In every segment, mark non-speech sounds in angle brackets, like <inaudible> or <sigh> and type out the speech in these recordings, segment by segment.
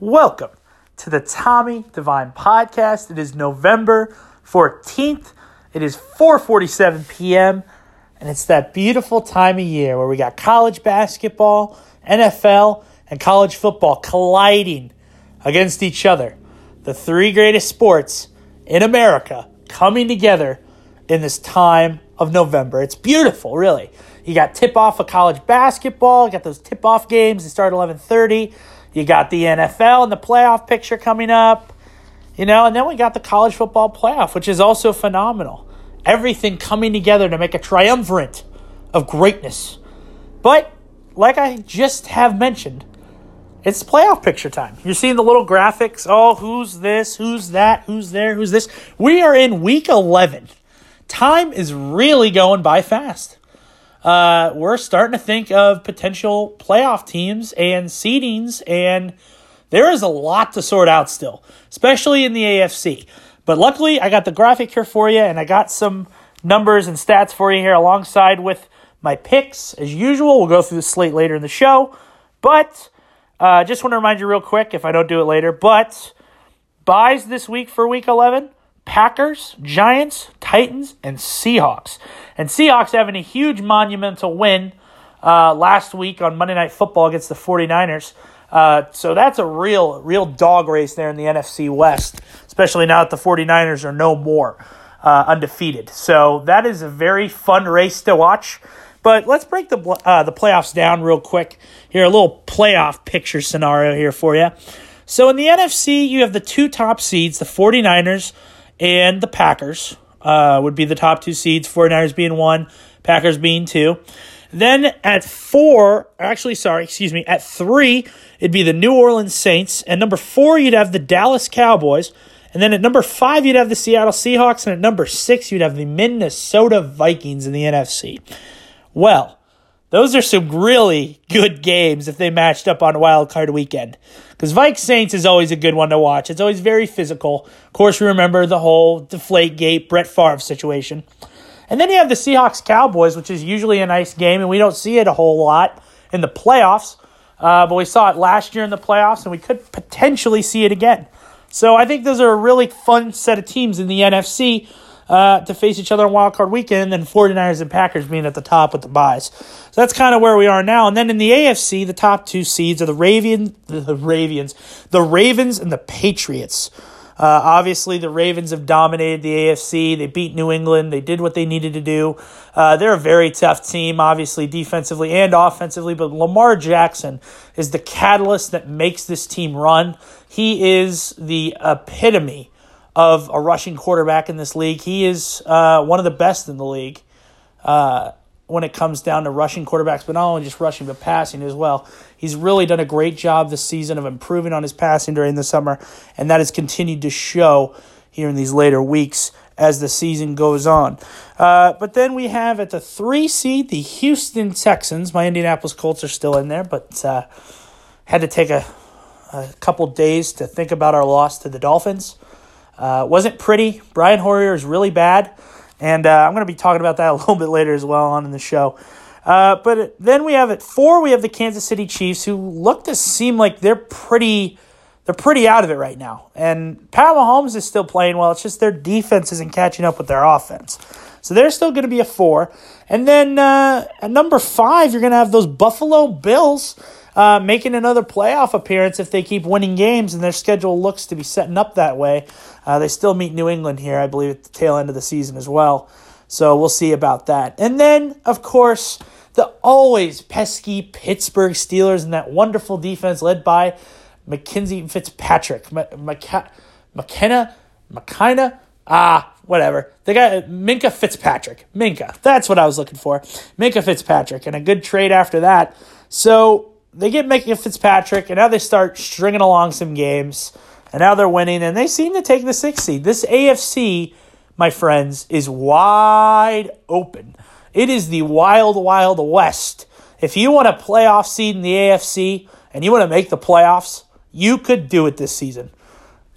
Welcome to the Tommy Divine podcast. It is November 14th. It is 4:47 p.m. and it's that beautiful time of year where we got college basketball, NFL, and college football colliding against each other. The three greatest sports in America coming together in this time of November. It's beautiful, really. You got tip off of college basketball, you got those tip off games that start at 11:30. You got the NFL and the playoff picture coming up, you know, and then we got the college football playoff, which is also phenomenal. Everything coming together to make a triumvirate of greatness. But, like I just have mentioned, it's playoff picture time. You're seeing the little graphics. Oh, who's this? Who's that? Who's there? Who's this? We are in week 11. Time is really going by fast uh, we're starting to think of potential playoff teams and seedings, and there is a lot to sort out still, especially in the AFC. But luckily, I got the graphic here for you, and I got some numbers and stats for you here alongside with my picks. As usual, we'll go through the slate later in the show, but uh, just want to remind you real quick if I don't do it later, but buys this week for week 11 Packers, Giants, Titans, and Seahawks. And Seahawks having a huge monumental win uh, last week on Monday Night Football against the 49ers. Uh, so that's a real, real dog race there in the NFC West, especially now that the 49ers are no more uh, undefeated. So that is a very fun race to watch. But let's break the uh, the playoffs down real quick. Here, a little playoff picture scenario here for you. So in the NFC, you have the two top seeds, the 49ers and the Packers uh, would be the top two seeds, 49ers being one, Packers being two. Then at four, actually, sorry, excuse me, at three, it'd be the New Orleans Saints. And number four, you'd have the Dallas Cowboys. And then at number five, you'd have the Seattle Seahawks. And at number six, you'd have the Minnesota Vikings in the NFC. Well, those are some really good games if they matched up on Wild Card Weekend. Because Vikes Saints is always a good one to watch. It's always very physical. Of course, we remember the whole Deflate Gate Brett Favre situation. And then you have the Seahawks Cowboys, which is usually a nice game, and we don't see it a whole lot in the playoffs. Uh, but we saw it last year in the playoffs, and we could potentially see it again. So I think those are a really fun set of teams in the NFC uh, to face each other on Wild Card Weekend, and 49ers and Packers being at the top with the buys. So that's kind of where we are now. And then in the AFC, the top two seeds are the Ravens, the Ravens, the Ravens, and the Patriots. Uh, obviously, the Ravens have dominated the AFC. They beat New England. They did what they needed to do. Uh, they're a very tough team, obviously, defensively and offensively, but Lamar Jackson is the catalyst that makes this team run. He is the epitome of a rushing quarterback in this league. He is uh, one of the best in the league uh, when it comes down to rushing quarterbacks, but not only just rushing, but passing as well. He's really done a great job this season of improving on his passing during the summer, and that has continued to show here in these later weeks as the season goes on. Uh, but then we have at the three seed the Houston Texans. My Indianapolis Colts are still in there, but uh, had to take a, a couple days to think about our loss to the Dolphins. Uh, wasn't pretty. Brian Hoyer is really bad, and uh, I'm going to be talking about that <laughs> a little bit later as well on in the show. Uh, but then we have at four, we have the Kansas City Chiefs, who look to seem like they're pretty, they're pretty out of it right now. And Pat Mahomes is still playing well. It's just their defense isn't catching up with their offense. So they're still going to be a four. And then uh, at number five, you're going to have those Buffalo Bills uh, making another playoff appearance if they keep winning games, and their schedule looks to be setting up that way. Uh, they still meet New England here, I believe, at the tail end of the season as well. So we'll see about that. And then, of course, the always pesky Pittsburgh Steelers and that wonderful defense led by Mackenzie Fitzpatrick. McKenna? McKenna? Ah, whatever. They got Minkah Fitzpatrick. Minkah. That's what I was looking for. Minkah Fitzpatrick. And a good trade after that. So they get Minkah Fitzpatrick, and now they start stringing along some games, and now they're winning, and they seem to take the sixth seed. This AFC, my friends, is wide open. It is the wild, wild west. If you want a playoff seed in the AFC and you want to make the playoffs, you could do it this season.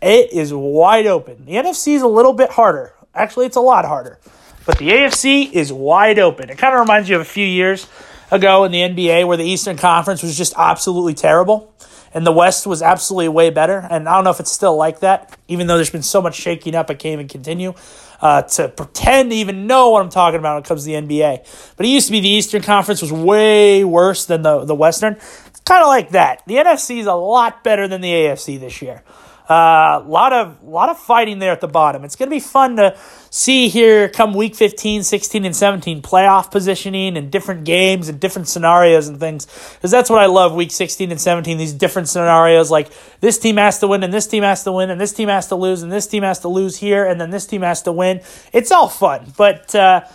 It is wide open. The NFC is a little bit harder. Actually, it's a lot harder. But the AFC is wide open. It kind of reminds you of a few years ago in the NBA where the Eastern Conference was just absolutely terrible. and the West was absolutely way better. And I don't know if it's still like that, even though there's been so much shaking up. I can't even continue uh, to pretend to even know what I'm talking about when it comes to the NBA. But it used to be the Eastern Conference was way worse than the the Western. It's kind of like that. The NFC is a lot better than the AFC this year. A uh, lot of lot of fighting there at the bottom. It's going to be fun to see here come week 15, 16, and 17 playoff positioning and different games and different scenarios and things. Because that's what I love week 16 and 17, these different scenarios like this team has to win and this team has to win and this team has to lose and this team has to lose here and then this team has to win. It's all fun. But uh,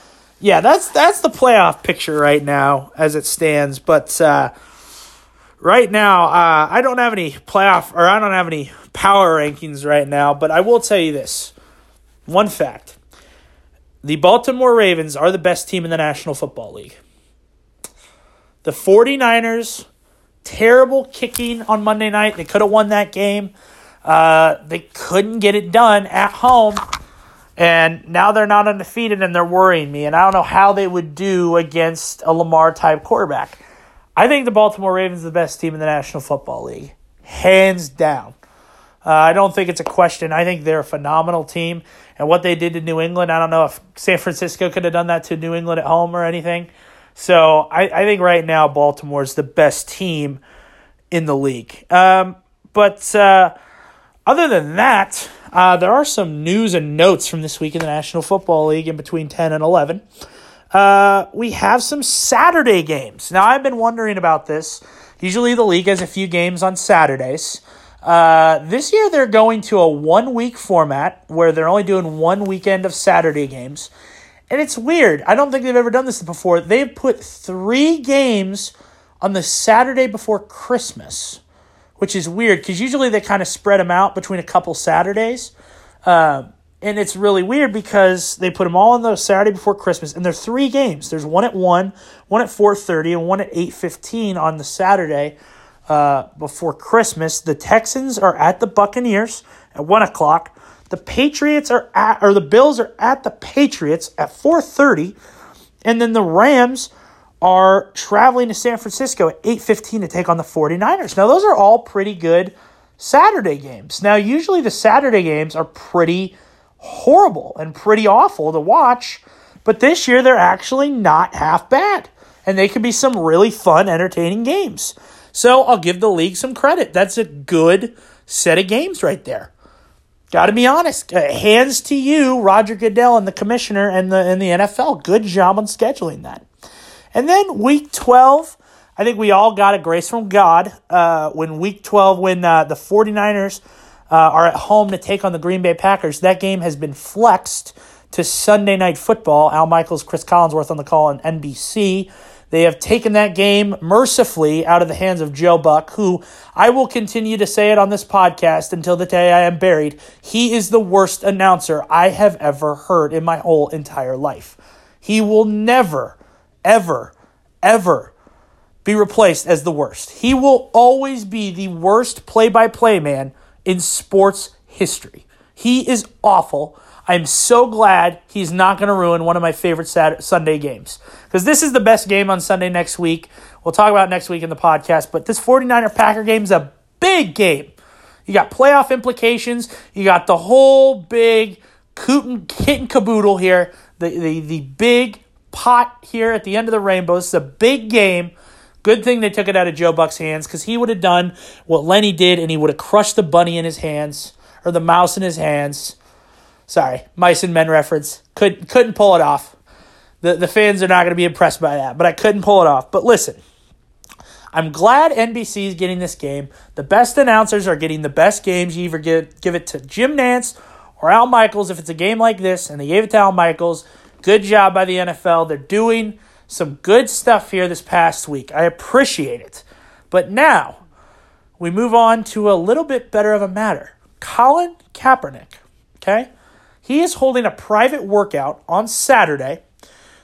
yeah, that's that's the playoff picture right now as it stands. But uh, right now, uh, I don't have any playoff or I don't have any power rankings right now, but I will tell you this one fact the Baltimore Ravens are the best team in the National Football League. The 49ers, terrible kicking on Monday night. They could have won that game. Uh, they couldn't get it done at home. And now they're not undefeated and they're worrying me. And I don't know how they would do against a Lamar type quarterback. I think the Baltimore Ravens are the best team in the National Football League. Hands down. Uh, I don't think it's a question. I think they're a phenomenal team. And what they did to New England, I don't know if San Francisco could have done that to New England at home or anything. So I, I think right now Baltimore is the best team in the league. Um, but uh, other than that, uh, there are some news and notes from this week in the National Football League in between 10 and 11. Uh, we have some Saturday games. Now, I've been wondering about this. Usually the league has a few games on Saturdays. Uh, this year they're going to a one week format where they're only doing one weekend of Saturday games. And it's weird. I don't think they've ever done this before. They've put three games on the Saturday before Christmas, which is weird because usually they kind of spread them out between a couple Saturdays. Uh, and it's really weird because they put them all on the Saturday before Christmas, and they're three games. There's one at one, one at four thirty, and one at eight fifteen on the Saturday uh, before Christmas. The Texans are at the Buccaneers at one o'clock. The Patriots are at, or the Bills are at the Patriots at four thirty, and then the Rams are traveling to San Francisco at eight fifteen to take on the 49ers. Now those are all pretty good Saturday games. Now usually the Saturday games are pretty horrible and pretty awful to watch, but this year they're actually not half bad. And they could be some really fun, entertaining games. So I'll give the league some credit. That's a good set of games right there. Got to be honest. Uh, hands to you, Roger Goodell and the commissioner and the and the NFL. Good job on scheduling that. And then week 12, I think we all got a grace from God uh, when week 12, when uh, the 49ers uh, are at home to take on the Green Bay Packers. That game has been flexed to Sunday Night Football. Al Michaels, Cris Collinsworth on the call on NBC. They have taken that game mercifully out of the hands of Joe Buck, who I will continue to say it on this podcast until the day I am buried. He is the worst announcer I have ever heard in my whole entire life. He will never, ever, ever be replaced as the worst. He will always be the worst play by play man in sports history. He is awful. I'm so glad he's not going to ruin one of my favorite Saturday, Sunday games because this is the best game on Sunday next week. We'll talk about next week in the podcast, but this 49er Packer game is a big game. You got playoff implications. You got the whole big kit and caboodle here. The, the, the big pot here at the end of the rainbow. This is a big game. Good thing they took it out of Joe Buck's hands because he would have done what Lenny did and he would have crushed the bunny in his hands or the mouse in his hands Sorry, mice and men reference. Couldn't couldn't pull it off. The the fans are not going to be impressed by that, but I couldn't pull it off. But listen, I'm glad NBC is getting this game. The best announcers are getting the best games. You either give, give it to Jim Nantz or Al Michaels if it's a game like this, and they gave it to Al Michaels. Good job by the NFL. They're doing some good stuff here this past week. I appreciate it. But now we move on to a little bit better of a matter. Colin Kaepernick, okay? He is holding a private workout on Saturday.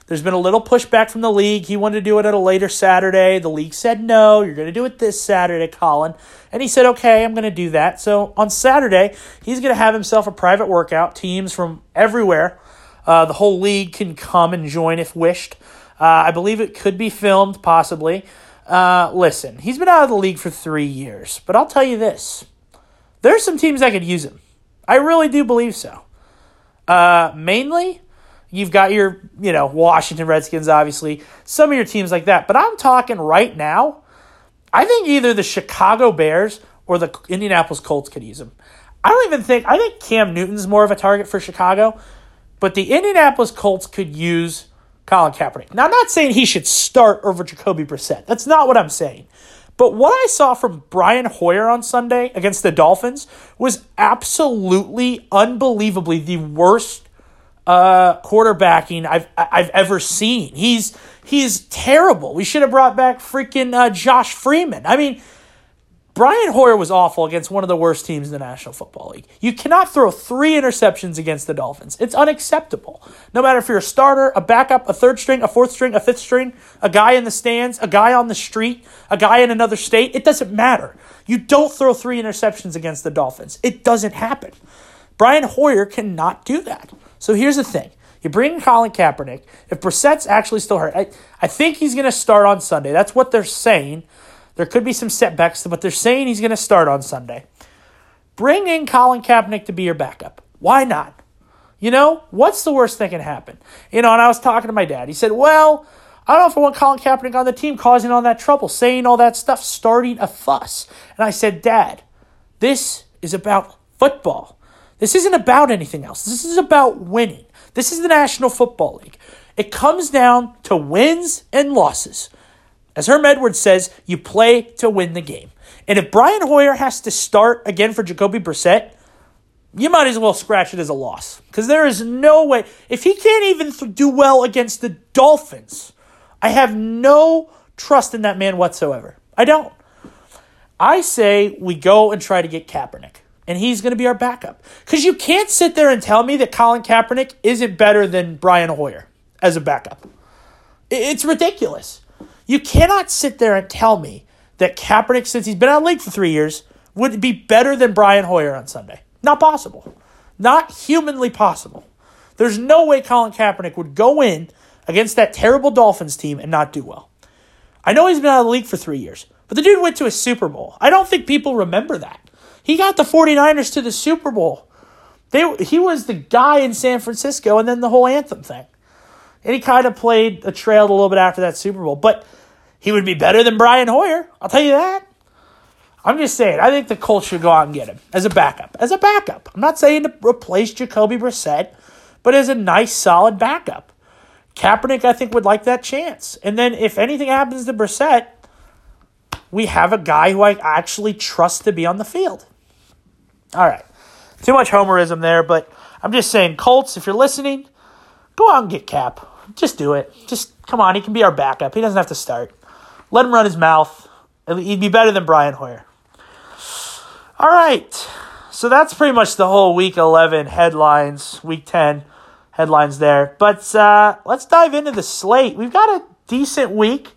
There's been a little pushback from the league. He wanted to do it at a later Saturday. The league said, no, you're going to do it this Saturday, Colin. And he said, okay, I'm going to do that. So on Saturday, he's going to have himself a private workout. Teams from everywhere, uh, the whole league can come and join if wished. Uh, I believe it could be filmed, possibly. Uh, listen, he's been out of the league for three years, but I'll tell you this: there's some teams that could use him. I really do believe so. Uh, mainly, you've got your, you know, Washington Redskins, obviously, some of your teams like that. But I'm talking right now. I think either the Chicago Bears or the Indianapolis Colts could use him. I don't even think I think Cam Newton's more of a target for Chicago, but the Indianapolis Colts could use Colin Kaepernick. Now, I'm not saying he should start over Jacoby Brissett. That's not what I'm saying. But what I saw from Brian Hoyer on Sunday against the Dolphins was absolutely unbelievably the worst uh, quarterbacking I've I've ever seen. He's he's terrible. We should have brought back freaking uh, Josh Freeman. I mean, Brian Hoyer was awful against one of the worst teams in the National Football League. You cannot throw three interceptions against the Dolphins. It's unacceptable. No matter if you're a starter, a backup, a third string, a fourth string, a fifth string, a guy in the stands, a guy on the street, a guy in another state, it doesn't matter. You don't throw three interceptions against the Dolphins. It doesn't happen. Brian Hoyer cannot do that. So here's the thing. You bring Colin Kaepernick. If Brissett's actually still hurt, I, I think he's going to start on Sunday. That's what they're saying. There could be some setbacks, but they're saying he's going to start on Sunday. Bring in Colin Kaepernick to be your backup. Why not? You know, what's the worst that can happen? You know, and I was talking to my dad. He said, Well, I don't know if I want Colin Kaepernick on the team causing all that trouble, saying all that stuff, starting a fuss. And I said, Dad, this is about football. This isn't about anything else. This is about winning. This is the National Football League. It comes down to wins and losses. As Herm Edwards says, you play to win the game. And if Brian Hoyer has to start again for Jacoby Brissett, you might as well scratch it as a loss. Because there is no way. If he can't even th- do well against the Dolphins, I have no trust in that man whatsoever. I don't. I say we go and try to get Kaepernick. And he's going to be our backup. Because you can't sit there and tell me that Colin Kaepernick isn't better than Brian Hoyer as a backup. It's ridiculous. You cannot sit there and tell me that Kaepernick, since he's been out league for three years, would be better than Brian Hoyer on Sunday. Not possible. Not humanly possible. There's no way Colin Kaepernick would go in against that terrible Dolphins team and not do well. I know he's been out of the league for three years, but the dude went to a Super Bowl. I don't think people remember that. He got the 49ers to the Super Bowl. They, he was the guy in San Francisco and then the whole anthem thing. And he kind of played a trailed a little bit after that Super Bowl. But he would be better than Brian Hoyer. I'll tell you that. I'm just saying, I think the Colts should go out and get him as a backup. As a backup. I'm not saying to replace Jacoby Brissett, but as a nice, solid backup. Kaepernick, I think, would like that chance. And then if anything happens to Brissett, we have a guy who I actually trust to be on the field. All right. Too much homerism there, but I'm just saying, Colts, if you're listening, go out and get Kap. Just do it. Just come on. He can be our backup. He doesn't have to start. Let him run his mouth. He'd be better than Brian Hoyer. All right. So that's pretty much the whole week 11 headlines, week 10 headlines there. But uh, let's dive into the slate. We've got a decent week.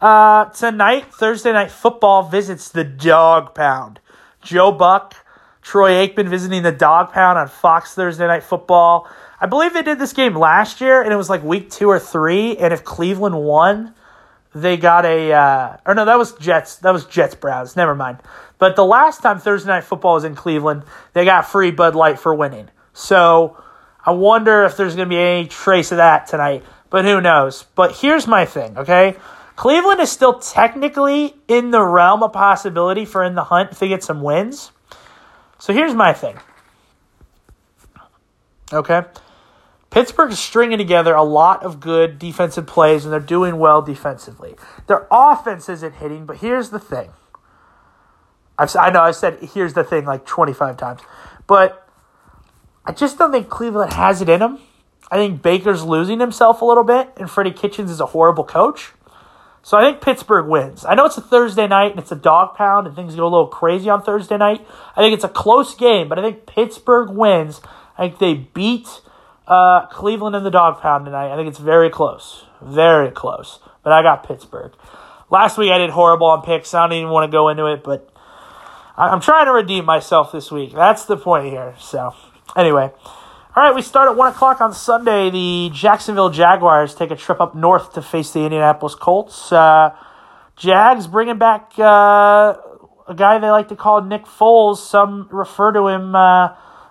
Uh, tonight, Thursday Night Football visits the Dog Pound. Joe Buck, Troy Aikman visiting the Dog Pound on Fox Thursday Night Football. I believe they did this game last year, and it was like week two or three. And if Cleveland won, they got a. Uh, or no, that was Jets. That was Jets Browns. Never mind. But the last time Thursday Night Football was in Cleveland, they got free Bud Light for winning. So I wonder if there's going to be any trace of that tonight. But who knows? But here's my thing, okay? Cleveland is still technically in the realm of possibility for in the hunt if they get some wins. So here's my thing. Okay? Pittsburgh is stringing together a lot of good defensive plays, and they're doing well defensively. Their offense isn't hitting, but here's the thing. I've, I know I said here's the thing like 25 times, but I just don't think Cleveland has it in them. I think Baker's losing himself a little bit, and Freddie Kitchens is a horrible coach. So I think Pittsburgh wins. I know it's a Thursday night and it's a dog pound and things go a little crazy on Thursday night. I think it's a close game, but I think Pittsburgh wins. I think they beat uh, Cleveland in the dog pound tonight. I think it's very close. Very close. But I got Pittsburgh. Last week I did horrible on picks. I don't even want to go into it, but I'm trying to redeem myself this week. That's the point here. So, anyway. All right, we start at 1 o'clock on Sunday. The Jacksonville Jaguars take a trip up north to face the Indianapolis Colts. Uh, Jags bringing back uh, a guy they like to call Nick Foles. Some refer to him.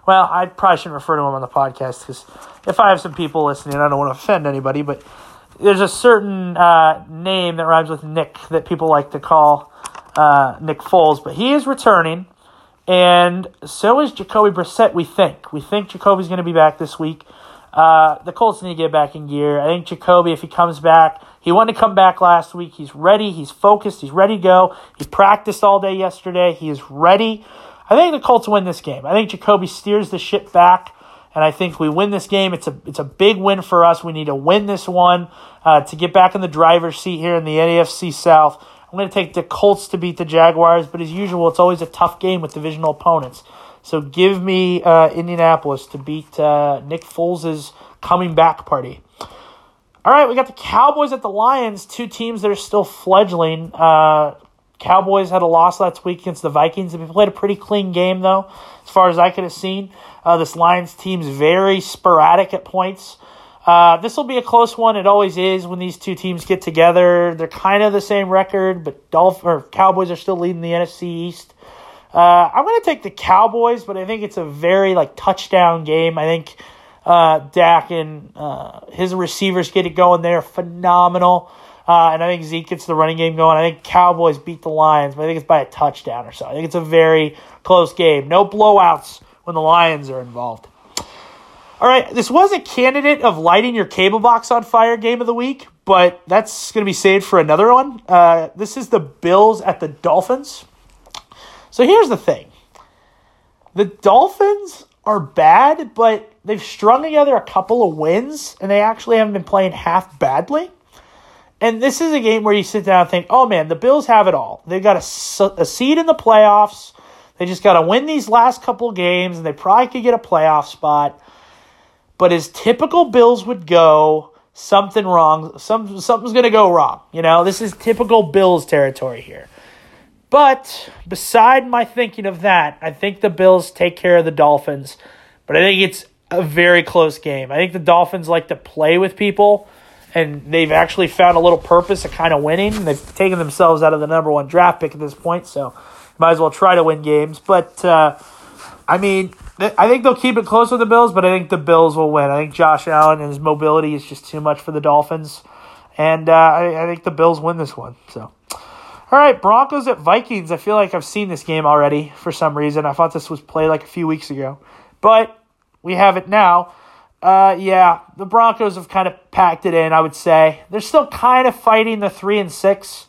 Well, I probably shouldn't refer to him on the podcast because if I have some people listening, I don't want to offend anybody. But there's a certain uh, name that rhymes with Nick that people like to call uh, Nick Foles. But he is returning, and so is Jacoby Brissett. We think. We think Jacoby's going to be back this week. Uh, the Colts need to get back in gear. I think Jacoby, if he comes back, he wanted to come back last week. He's ready. He's focused. He's ready to go. He practiced all day yesterday. He is ready. I think the Colts win this game. I think Jacoby steers the ship back, and I think we win this game. It's a it's a big win for us. We need to win this one uh, to get back in the driver's seat here in the AFC South. I'm going to take the Colts to beat the Jaguars, but as usual, it's always a tough game with divisional opponents. So give me uh, Indianapolis to beat uh, Nick Foles' coming back party. All right, we got the Cowboys at the Lions, two teams that are still fledgling. Uh, Cowboys had a loss last week against the Vikings. They played a pretty clean game, though, as far as I could have seen. Uh, this Lions team's very sporadic at points. Uh, this will be a close one. It always is when these two teams get together. They're kind of the same record, but Dolph- or Cowboys are still leading the NFC East. Uh, I'm going to take the Cowboys, but I think it's a very like touchdown game. I think uh, Dak and uh, his receivers get it going They're phenomenal. Uh, and I think Zeke gets the running game going. I think Cowboys beat the Lions, but I think it's by a touchdown or so. I think it's a very close game. No blowouts when the Lions are involved. All right, this was a candidate of lighting your cable box on fire game of the week, but that's going to be saved for another one. Uh, this is the Bills at the Dolphins. So here's the thing the Dolphins are bad, but they've strung together a couple of wins, and they actually haven't been playing half badly. And this is a game where you sit down and think, oh man, the Bills have it all. They've got a, a seed in the playoffs. They just got to win these last couple games, and they probably could get a playoff spot. But as typical Bills would go, something wrong. Some something's going to go wrong. You know, this is typical Bills territory here. But beside my thinking of that, I think the Bills take care of the Dolphins. But I think it's a very close game. I think the Dolphins like to play with people, and they've actually found a little purpose of kind of winning. They've taken themselves out of the number one draft pick at this point, so might as well try to win games. But uh, I mean, I think they'll keep it close with the Bills, but I think the Bills will win. I think Josh Allen and his mobility is just too much for the Dolphins, and uh, I, I think the Bills win this one. So. All right, Broncos at Vikings. I feel like I've seen this game already for some reason. I thought this was played like a few weeks ago, but we have it now. Uh, yeah, the Broncos have kind of packed it in. I would say they're still kind of fighting the three and six,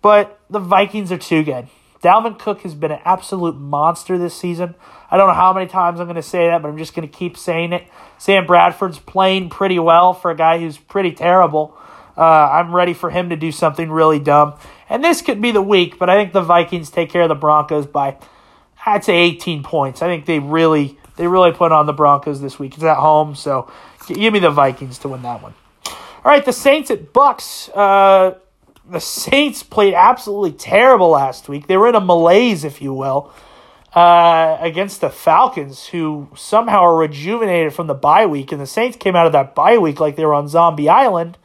but the Vikings are too good. Dalvin Cook has been an absolute monster this season. I don't know how many times I'm going to say that, but I'm just going to keep saying it. Sam Bradford's playing pretty well for a guy who's pretty terrible. Uh, I'm ready for him to do something really dumb. And this could be the week, but I think the Vikings take care of the Broncos by, I'd say, 18 points. I think they really, they really put on the Broncos this week. It's at home, so give me the Vikings to win that one. All right, the Saints at Bucks. Uh, the Saints played absolutely terrible last week. They were in a malaise, if you will, uh, against the Falcons, who somehow are rejuvenated from the bye week. And the Saints came out of that bye week like they were on Zombie Island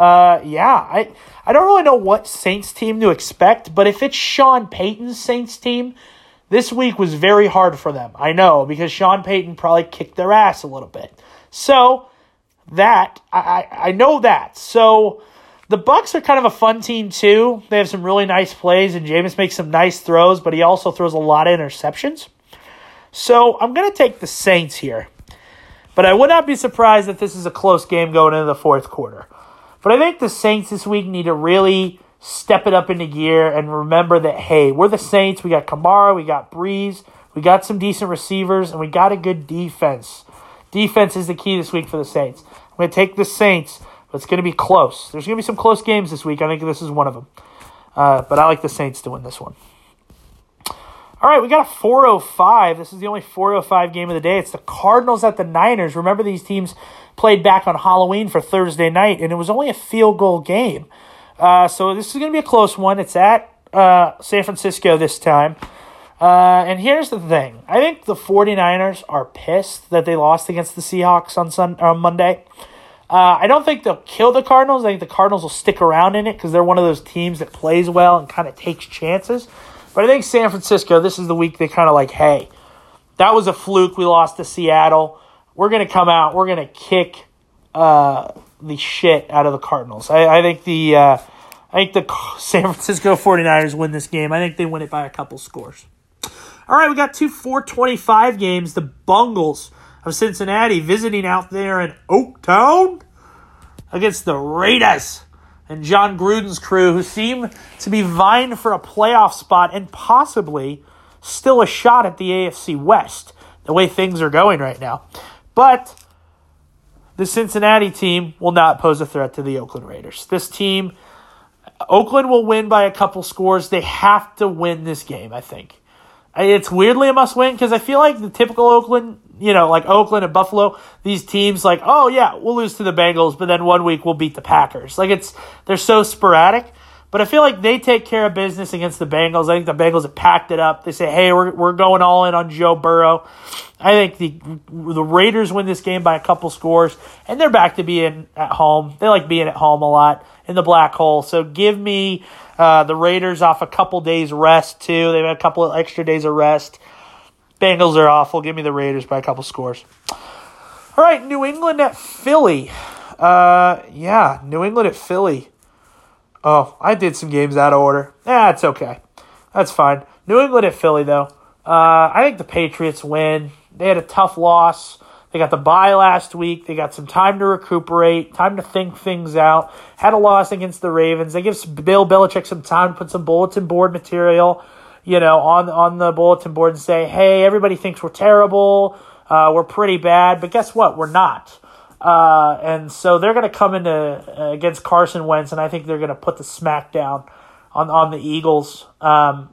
uh, yeah, I I don't really know what Saints team to expect, but if it's Sean Payton's Saints team, this week was very hard for them. I know because Sean Payton probably kicked their ass a little bit. So that I I know that. So the Bucks are kind of a fun team too. They have some really nice plays, and Jameis makes some nice throws, but he also throws a lot of interceptions. So I'm gonna take the Saints here. But I would not be surprised if this is a close game going into the fourth quarter. But I think the Saints this week need to really step it up into gear and remember that, hey, we're the Saints. We got Kamara, we got Brees, we got some decent receivers, and we got a good defense. Defense is the key this week for the Saints. I'm going to take the Saints, but it's going to be close. There's going to be some close games this week. I think this is one of them. Uh, but I like the Saints to win this one. All right, we got a 405. This is the only 405 game of the day. It's the Cardinals at the Niners. Remember, these teams played back on Halloween for Thursday night, and it was only a field goal game. Uh, so this is going to be a close one. It's at uh, San Francisco this time. Uh, and here's the thing I think the 49ers are pissed that they lost against the Seahawks on, Sun- on Monday. Uh, I don't think they'll kill the Cardinals. I think the Cardinals will stick around in it because they're one of those teams that plays well and kind of takes chances. But I think San Francisco, this is the week they kind of like, hey, that was a fluke. We lost to Seattle. We're going to come out. We're going to kick uh, the shit out of the Cardinals. I, I think the uh, I think the <laughs> San Francisco 49ers win this game. I think they win it by a couple scores. All right, we got two 425 games. The Bungles of Cincinnati visiting out there in Oaktown against the Raiders and Jon Gruden's crew, who seem to be vying for a playoff spot and possibly still a shot at the AFC West, the way things are going right now. But the Cincinnati team will not pose a threat to the Oakland Raiders. This team, Oakland will win by a couple scores. They have to win this game, I think. It's weirdly a must win because I feel like the typical Oakland, you know, like Oakland and Buffalo, these teams like, oh yeah, we'll lose to the Bengals, but then one week we'll beat the Packers. Like it's they're so sporadic. But I feel like they take care of business against the Bengals. I think the Bengals have packed it up. They say, "Hey, we're we're going all in on Joe Burrow." I think the the Raiders win this game by a couple scores, and they're back to being at home. They like being at home a lot in the black hole. So give me uh, the Raiders off a couple days rest too. They've had a couple of extra days of rest. Bengals are awful. Give me the Raiders by a couple scores. All right, New England at Philly. Uh, yeah, New England at Philly. Oh, I did some games out of order. Yeah, it's okay. That's fine. New England at Philly, though. Uh, I think the Patriots win. They had a tough loss. They got the bye last week. They got some time to recuperate, time to think things out. Had a loss against the Ravens. They give Bill Belichick some time to put some bulletin board material, you know, on on the bulletin board and say, "Hey, everybody thinks we're terrible. Uh, we're pretty bad, but guess what? We're not." Uh, and so they're going to come into uh, against Carson Wentz, and I think they're going to put the smack down on on the Eagles. Um,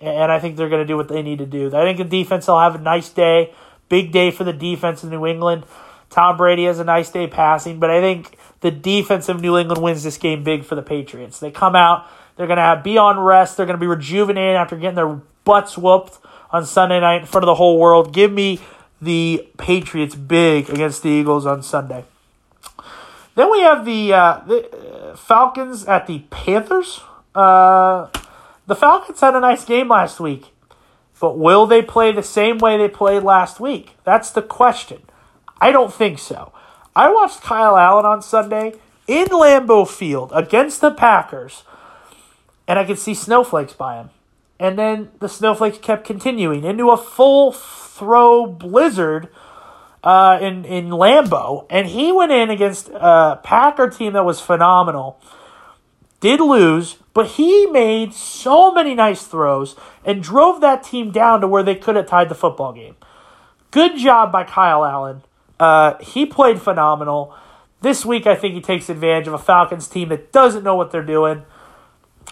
and I think they're going to do what they need to do. I think the defense will have a nice day. Big day for the defense in New England. Tom Brady has a nice day passing, but I think the defense of New England wins this game big for the Patriots. They come out, they're going to have, be on rest, they're going to be rejuvenated after getting their butts whooped on Sunday night in front of the whole world. Give me the Patriots big against the Eagles on Sunday. Then we have the, uh, the uh, Falcons at the Panthers. Uh, the Falcons had a nice game last week. But will they play the same way they played last week? That's the question. I don't think so. I watched Kyle Allen on Sunday in Lambeau Field against the Packers, and I could see snowflakes by him. And then the snowflakes kept continuing into a full throw blizzard uh, in in Lambeau, and he went in against a Packer team that was phenomenal. Did lose, but he made so many nice throws and drove that team down to where they could have tied the football game. Good job by Kyle Allen. Uh, he played phenomenal. This week, I think he takes advantage of a Falcons team that doesn't know what they're doing.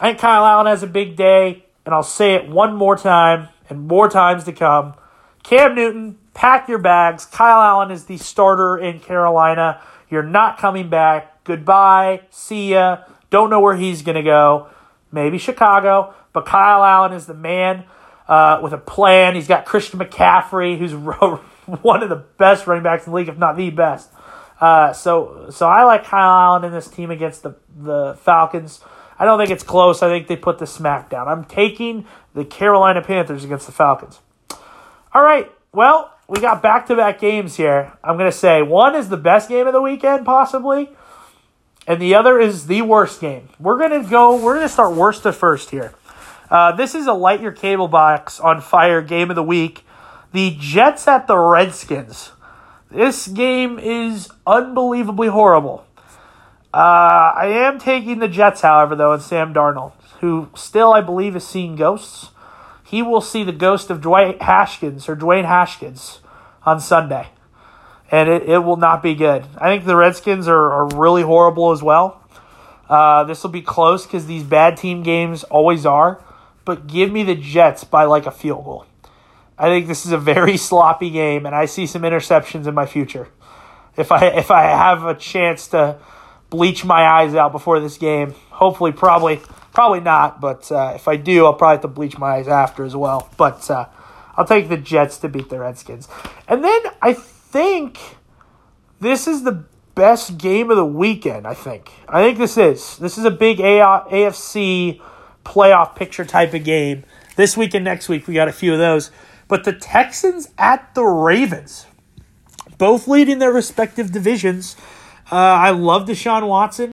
I think Kyle Allen has a big day, and I'll say it one more time and more times to come. Cam Newton, pack your bags. Kyle Allen is the starter in Carolina. You're not coming back. Goodbye. See ya. Don't know where he's going to go maybe Chicago, but Kyle Allen is the man uh, with a plan. He's got Christian McCaffrey, who's <laughs> one of the best running backs in the league, if not the best. Uh, so, so I like Kyle Allen in this team against the the Falcons. I don't think it's close. I think they put the smack down. I'm taking the Carolina Panthers against the Falcons. All right. Well, we got back to back games here. I'm going to say one is the best game of the weekend, possibly and the other is the worst game. We're gonna go. We're gonna start worst to first here. Uh, this is a light your cable box on fire game of the week. The Jets at the Redskins. This game is unbelievably horrible. Uh, I am taking the Jets, however, though, and Sam Darnold, who still, I believe, is seeing ghosts. He will see the ghost of Dwight Haskins or Dwayne Haskins on Sunday and it, it will not be good. I think the Redskins are, are really horrible as well. Uh, this will be close because these bad team games always are, but give me the Jets by like a field goal. I think this is a very <laughs> sloppy game, and I see some interceptions in my future. If I if I have a chance to bleach my eyes out before this game, hopefully, probably probably not, but uh, if I do, I'll probably have to bleach my eyes after as well. But uh, I'll take the Jets to beat the Redskins, and then I think this is the best game of the weekend, I think. I think this is. This is a big AFC playoff picture type of game. This week and next week, we got a few of those. But the Texans at the Ravens, both leading their respective divisions. Uh, I love Deshaun Watson.